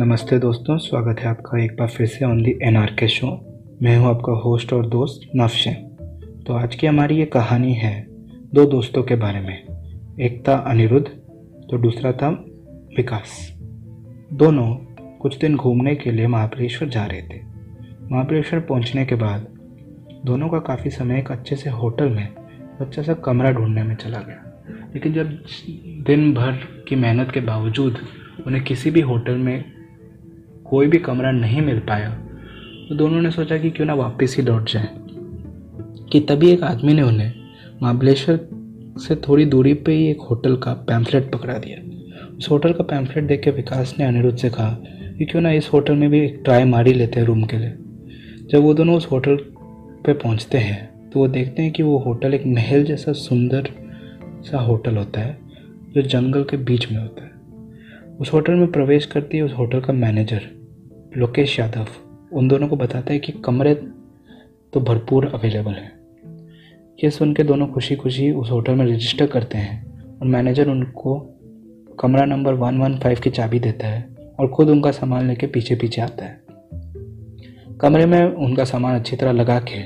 नमस्ते दोस्तों, स्वागत है आपका एक बार फिर से on the N R K show मैं हूँ आपका होस्ट और दोस्त नफशे। तो आज की हमारी ये कहानी है दो दोस्तों के बारे में। एक था अनिरुद्ध तो दूसरा था विकास। दोनों कुछ दिन घूमने के लिए महाबलेश्वर जा रहे थे। महाबलेश्वर पहुँचने के बाद दोनों का काफ़ी समय एक अच्छे से होटल में अच्छा सा कमरा ढूँढने में चला गया। लेकिन जब दिन भर की मेहनत के बावजूद उन्हें किसी भी होटल में कोई भी कमरा नहीं मिल पाया तो दोनों ने सोचा कि क्यों ना वापस ही लौट जाए। कि तभी एक आदमी ने उन्हें महाबलेश्वर से थोड़ी दूरी पे ही एक होटल का पैम्फलेट पकड़ा दिया। उस होटल का पैम्फलेट देख के विकास ने अनिरुद्ध से कहा कि क्यों ना इस होटल में भी एक ट्राई मार ही लेते हैं रूम के लिए। जब वो दोनों उस होटल पे पहुँचते हैं तो वो देखते हैं कि वो होटल एक महल जैसा सुंदर सा होटल होता है, जो जंगल के बीच में होता है। उस होटल में प्रवेश करती है उस होटल का मैनेजर। लोकेश यादव, उन दोनों को बताता है कि कमरे तो भरपूर अवेलेबल हैं। ये सुन के दोनों खुशी खुशी उस होटल में रजिस्टर करते हैं और मैनेजर उनको कमरा नंबर वन वन फाइव की चाबी देता है और खुद उनका सामान लेके पीछे पीछे आता है। कमरे में उनका सामान अच्छी तरह लगा के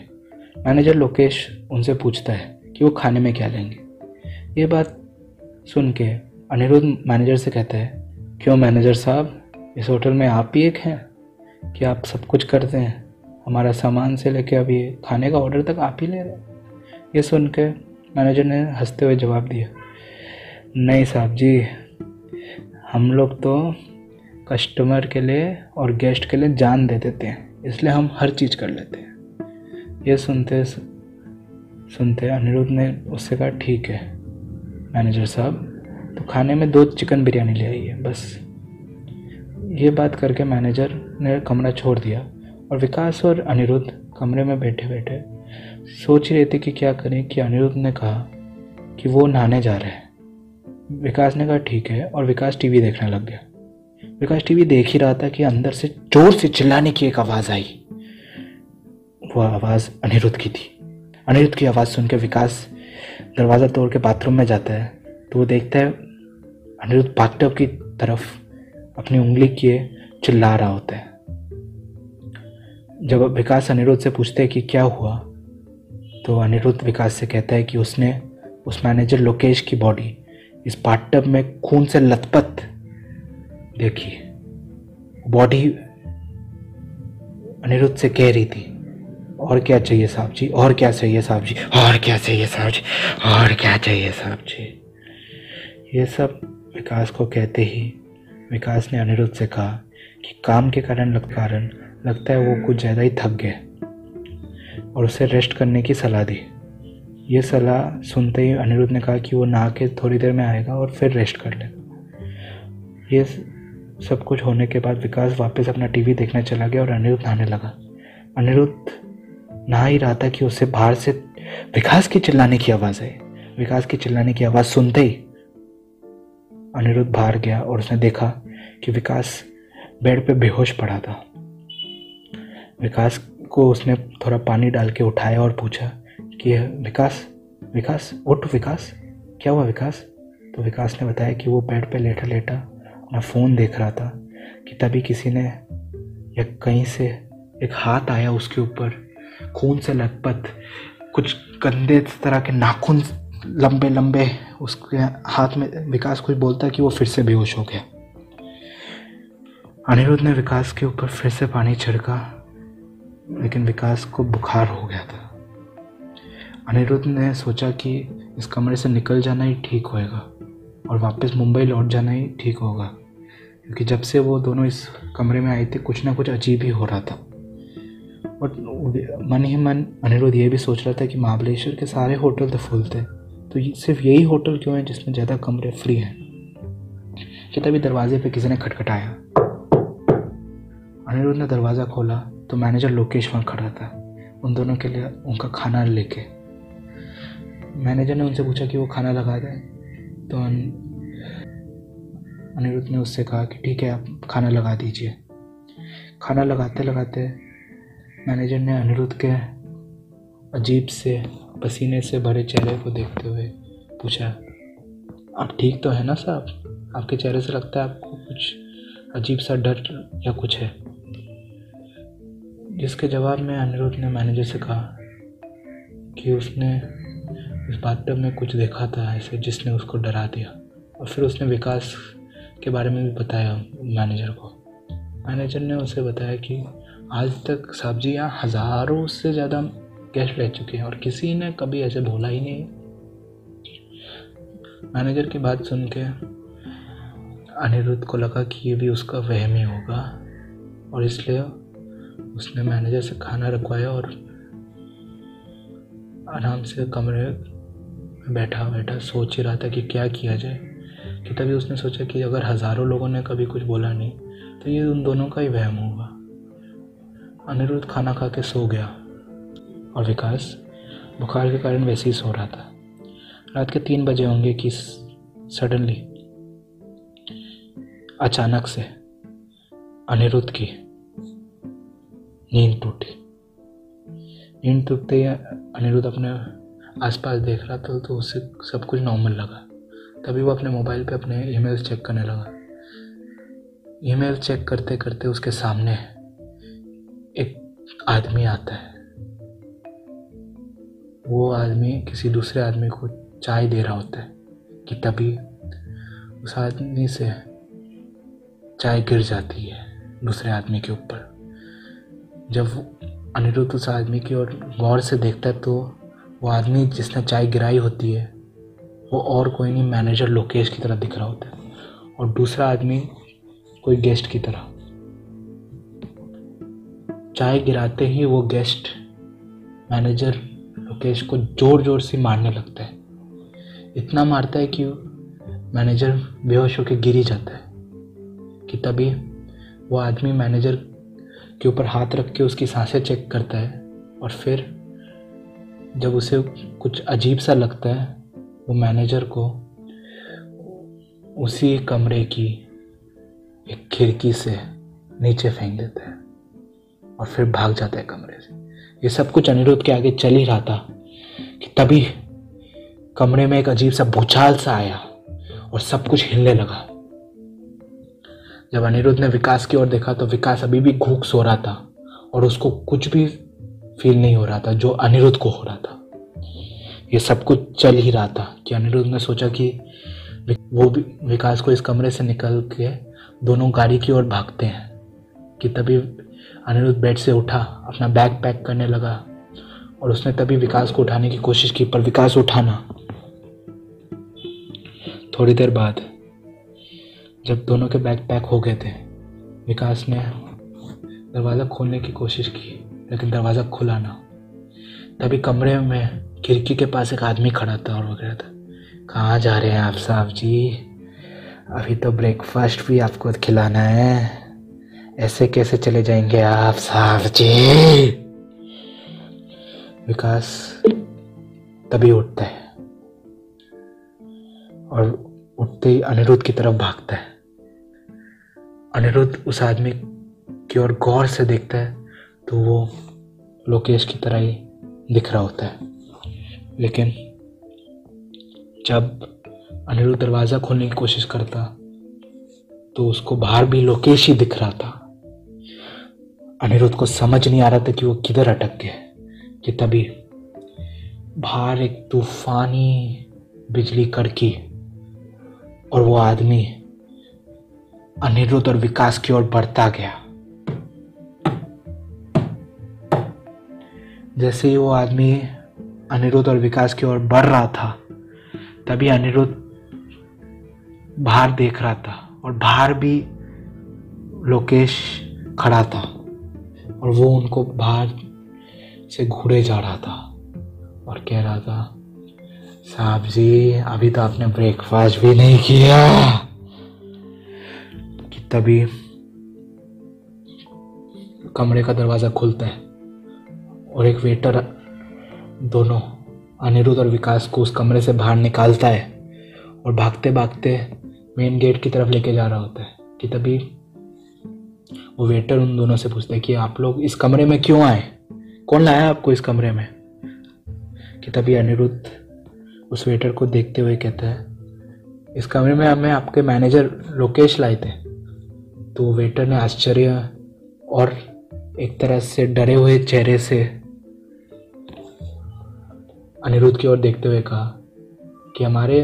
मैनेजर लोकेश उनसे पूछता है कि वो खाने में क्या लेंगे। ये बात सुन के अनिरुद्ध मैनेजर से कहता है, क्यों मैनेजर साहब? इस होटल में आप ही एक हैं? कि आप सब कुछ करते हैं। हमारा सामान से लेके अभी खाने का ऑर्डर तक आप ही ले रहे हैं। ये सुन के मैनेजर ने हँसते हुए जवाब दिया, नहीं साहब जी, हम लोग तो कस्टमर के लिए और गेस्ट के लिए जान दे देते हैं, इसलिए हम हर चीज़ कर लेते हैं। ये सुनते सुनते अनिरुद्ध ने उससे कहा, ठीक है मैनेजर साहब तो खाने में दो चिकन बिरयानी ले आइए, बस। ये बात करके मैनेजर ने कमरा छोड़ दिया और विकास और अनिरुद्ध कमरे में बैठे बैठे सोच रहे थे कि क्या करें कि अनिरुद्ध ने कहा कि वो नहाने जा रहे हैं। विकास ने कहा, ठीक है, और विकास टीवी देखने लग गया। विकास टीवी देख ही रहा था कि अंदर से ज़ोर से चिल्लाने की एक आवाज़ आई। वो आवाज़ अनिरुद्ध की थी। अनिरुद्ध की आवाज़ सुन के विकास दरवाज़ा तोड़ के बाथरूम में जाता है तो वो देखता है अनिरुद्ध बाथटब की तरफ़ अपनी उंगली किए चिल्ला रहा होता है। जब विकास अनिरुद्ध से पूछते हैं कि क्या हुआ तो अनिरुद्ध विकास से कहता है कि उसने, उस मैनेजर लोकेश की बॉडी इस पार्टब में खून से लथपथ देखी। बॉडी अनिरुद्ध से कह रही थी, और क्या चाहिए साहब जी और क्या चाहिए साहब जी और क्या चाहिए साहब जी और क्या चाहिए साहब जी ये सब विकास को कहते ही विकास ने अनिरुद्ध से कहा कि काम के कारण लग, कारण लगता है वो कुछ ज़्यादा ही थक गए और उसे रेस्ट करने की सलाह दी। ये सलाह सुनते ही अनिरुद्ध ने कहा कि वो नहा के थोड़ी देर में आएगा और फिर रेस्ट कर लेगा। ये सब कुछ होने के बाद विकास वापस अपना टीवी देखने चला गया और अनिरुद्ध नहाने लगा। अनिरुद्ध नहा ही रहा था कि उसे बाहर से विकास की चिल्लाने की आवाज़ आई। विकास की चिल्लाने की आवाज़ सुनते ही अनिरुद्ध बाहर गया और उसने देखा कि विकास बेड पे बेहोश पड़ा था। विकास को उसने थोड़ा पानी डाल के उठाया और पूछा कि, विकास विकास, उठ विकास, क्या हुआ विकास? तो विकास ने बताया कि वो बेड पे लेटा लेटा अपना फ़ोन देख रहा था कि तभी किसी ने या कहीं से एक हाथ आया उसके ऊपर, खून से लथपथ, कुछ गंदे तरह के नाखून लंबे लंबे उसके हाथ में विकास कुछ बोलता है कि वो फिर से बेहोश हो गया। अनिरुद्ध ने विकास के ऊपर फिर से पानी छिड़का, लेकिन विकास को बुखार हो गया था। अनिरुद्ध ने सोचा कि इस कमरे से निकल जाना ही ठीक होएगा और वापस मुंबई लौट जाना ही ठीक होगा, क्योंकि जब से वो दोनों इस कमरे में आए थे, कुछ ना कुछ अजीब ही हो रहा था। और मन ही मन अनिरुद्ध ये भी सोच रहा था कि महाबलेश्वर के सारे होटल तो फुल थे। तो सिर्फ़ यही होटल क्यों है जिसमें ज़्यादा कमरे फ्री हैं? कि तभी दरवाजे पे किसी ने खटखटाया। अनिरुद्ध ने दरवाज़ा खोला तो मैनेजर लोकेश वहाँ खड़ा था। उन दोनों के लिए उनका खाना लेके। मैनेजर ने उनसे पूछा कि वो खाना लगा दें तो अनिरुद्ध ने उससे कहा कि ठीक है, आप खाना लगा दीजिए। खाना लगाते लगाते मैनेजर ने अनिरुद्ध के अजीब से पसीने से भरे चेहरे को देखते हुए पूछा, आप ठीक तो है ना साहब? आपके चेहरे से लगता है आपको कुछ अजीब सा डर या कुछ है? जिसके जवाब में अनिरुद्ध ने मैनेजर से कहा कि उसने इस बाथटब में कुछ देखा था, ऐसे जिसने उसको डरा दिया। और फिर उसने विकास के बारे में भी बताया मैनेजर को। मैनेजर ने उसे बताया कि आज तक साहब जी यहाँ हज़ारों से ज़्यादा गेस्ट रह चुके हैं और किसी ने कभी ऐसे बोला ही नहीं। मैनेजर की बात सुन के अनिरुद्ध को लगा कि ये भी उसका वहम ही होगा और इसलिए उसने मैनेजर से खाना रखवाया और आराम से कमरे में बैठा बैठा सोच ही रहा था कि क्या किया जाए। कि तभी उसने सोचा कि अगर हज़ारों लोगों ने कभी कुछ बोला नहीं तो ये उन दोनों का ही वहम होगा। अनिरुद्ध खाना खा के सो गया। और विकास बुखार के कारण वैसे ही सो रहा था। रात के तीन बजे होंगे कि सडनली अचानक से अनिरुद्ध की नींद टूटी। नींद टूटते ही अनिरुद्ध अपने आसपास देख रहा था तो उसे सब कुछ नॉर्मल लगा। तभी वो अपने मोबाइल पे अपने ईमेल चेक करने लगा। ईमेल चेक करते करते उसके सामने एक आदमी आता है। वो आदमी किसी दूसरे आदमी को चाय दे रहा होता है कि तभी उस आदमी से चाय गिर जाती है दूसरे आदमी के ऊपर। जब अनिरुद्ध उस आदमी की ओर गौर से देखता है तो वो आदमी जिसने चाय गिराई होती है, वो और कोई नहीं, मैनेजर लोकेश की तरह दिख रहा होता है और दूसरा आदमी कोई गेस्ट की तरह। चाय गिराते ही वो गेस्ट मैनेजर लोकेश को ज़ोर ज़ोर से मारने लगता है। इतना मारता है कि मैनेजर बेहोश होकर गिर ही जाता है कि तभी वो आदमी मैनेजर के ऊपर हाथ रख के उसकी साँसें चेक करता है और फिर जब उसे कुछ अजीब सा लगता है, वो मैनेजर को उसी कमरे की एक खिड़की से नीचे फेंक देता है और फिर भाग जाता है कमरे से। ये सब कुछ अनिरुद्ध के आगे चल ही रहा था कि तभी कमरे में एक अजीब सा भूचाल सा आया और सब कुछ हिलने लगा। जब अनिरुद्ध ने विकास की ओर देखा तो विकास अभी भी घूक सो रहा था और उसको कुछ भी फील नहीं हो रहा था, जो अनिरुद्ध को हो रहा था। ये सब कुछ चल ही रहा था कि अनिरुद्ध ने सोचा कि वो भी विकास को इस कमरे से निकल के दोनों गाड़ी की ओर भागते हैं, कि तभी अनिरुद्ध बेड से उठा, अपना बैग पैक करने लगा और उसने तभी विकास को उठाने की कोशिश की, पर विकास उठाना थोड़ी देर बाद, जब दोनों के बैग पैक हो गए थे, विकास ने दरवाज़ा खोलने की कोशिश की, लेकिन दरवाज़ा खुला ना। तभी कमरे में खिड़की के पास एक आदमी खड़ा था और वगैरह था, कहाँ जा रहे हैं आप साहब जी? अभी तो ब्रेकफास्ट भी आपको खिलाना है। ऐसे कैसे चले जाएँगे आप, साहब जी? विकास तभी उठता है और उठते ही अनिरुद्ध की तरफ़ भागता है। अनिरुद्ध उस आदमी की ओर गौर से देखता है तो वो लोकेश की तरह ही दिख रहा होता है। लेकिन जब अनिरुद्ध दरवाज़ा खोलने की कोशिश करता तो उसको बाहर भी लोकेश ही दिख रहा था। अनिरुद्ध को समझ नहीं आ रहा था कि वो किधर अटक गए कि तभी बाहर एक तूफानी बिजली कड़की और वो आदमी अनिरुद्ध और विकास की ओर बढ़ता गया। जैसे ही वो आदमी अनिरुद्ध और विकास की ओर बढ़ रहा था, तभी अनिरुद्ध बाहर देख रहा था और बाहर भी लोकेश खड़ा था। और वो उनको बाहर से घूरे जा रहा था और कह रहा था, साहब जी, अभी तो आपने ब्रेकफास्ट भी नहीं किया। कि तभी कमरे का दरवाज़ा खुलता है और एक वेटर दोनों, अनिरुद्ध और विकास को उस कमरे से बाहर निकालता है और भागते भागते मेन गेट की तरफ़ लेके जा रहा होता है। कि तभी वो वेटर उन दोनों से पूछता है कि आप लोग इस कमरे में क्यों आए? कौन लाया आपको इस कमरे में? कि तभी अनिरुद्ध उस वेटर को देखते हुए कहता है, इस कमरे में हमें आपके मैनेजर लोकेश लाए थे। तो वेटर ने आश्चर्य और एक तरह से डरे हुए चेहरे से अनिरुद्ध की ओर देखते हुए कहा कि हमारे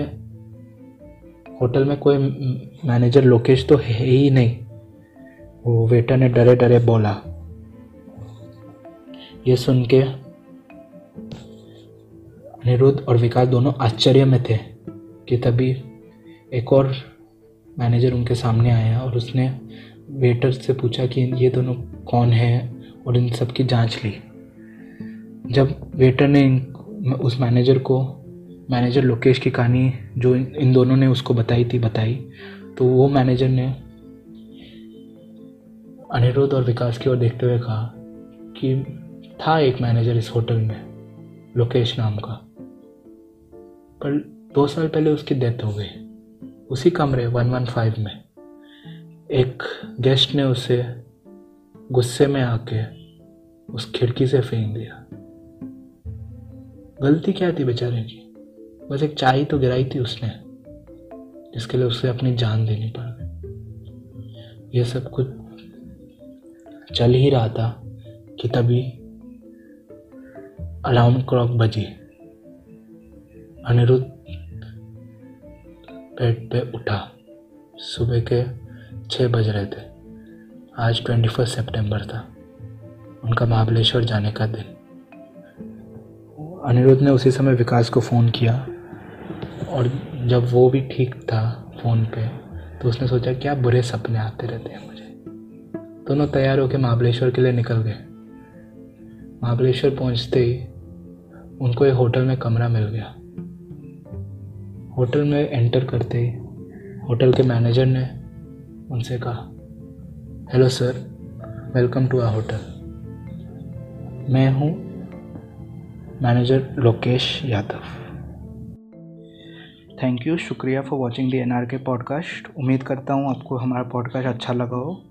होटल में कोई मैनेजर लोकेश तो है ही नहीं। वो वेटर ने डरे डरे बोला। ये सुन के अनिरुद्ध और विकास दोनों आश्चर्य में थे कि तभी एक और मैनेजर उनके सामने आया और उसने वेटर से पूछा कि ये दोनों कौन है और इन सब की जाँच ली। जब वेटर ने उस मैनेजर को, मैनेजर लोकेश की कहानी जो इन दोनों ने उसको बताई थी, बताई तो वो मैनेजर ने अनिरुद्ध और विकास की ओर देखते हुए कहा कि था एक मैनेजर इस होटल में लोकेश नाम का। पर दो साल पहले उसकी डेथ हो गई। उसी कमरे वन वन फाइव में। एक गेस्ट ने उसे गुस्से में आके उस खिड़की से फेंक दिया। गलती क्या थी बेचारे की? बस एक चाय तो गिराई थी उसने, जिसके लिए उसे अपनी जान देनी पड़ गई। ये सब कुछ चल ही रहा था कि तभी अलार्म क्लॉक बजी। अनिरुद्ध बेड पे उठा। सुबह के छः बज रहे थे। आज ट्वेंटी फ़र्स्ट सेप्टेम्बर था। उनका महाबलेश्वर जाने का दिन। अनिरुद्ध ने उसी समय विकास को फ़ोन किया और जब वो भी ठीक था फ़ोन पे तो उसने सोचा, क्या बुरे सपने आते रहते हैं? दोनों तैयार होकर महाबलेश्वर के लिए निकल गए। महाबलेश्वर पहुँचते ही उनको एक होटल में कमरा मिल गया। होटल में एंटर करते ही होटल के मैनेजर ने उनसे कहा, hello sir, welcome to our hotel. मैं हूँ manager Lokesh Yadav. Thank you, शुक्रिया for watching the N R K podcast. उम्मीद करता हूँ आपको हमारा पॉडकास्ट अच्छा लगा हो।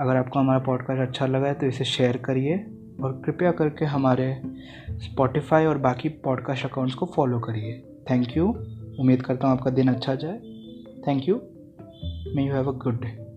अगर आपको हमारा पॉडकास्ट अच्छा लगा है तो इसे शेयर करिए और कृपया करके हमारे स्पॉटिफाई और बाकी पॉडकास्ट अकाउंट्स को फॉलो करिए। थैंक यू उम्मीद करता हूँ आपका दिन अच्छा जाए। Thank you may you have a good day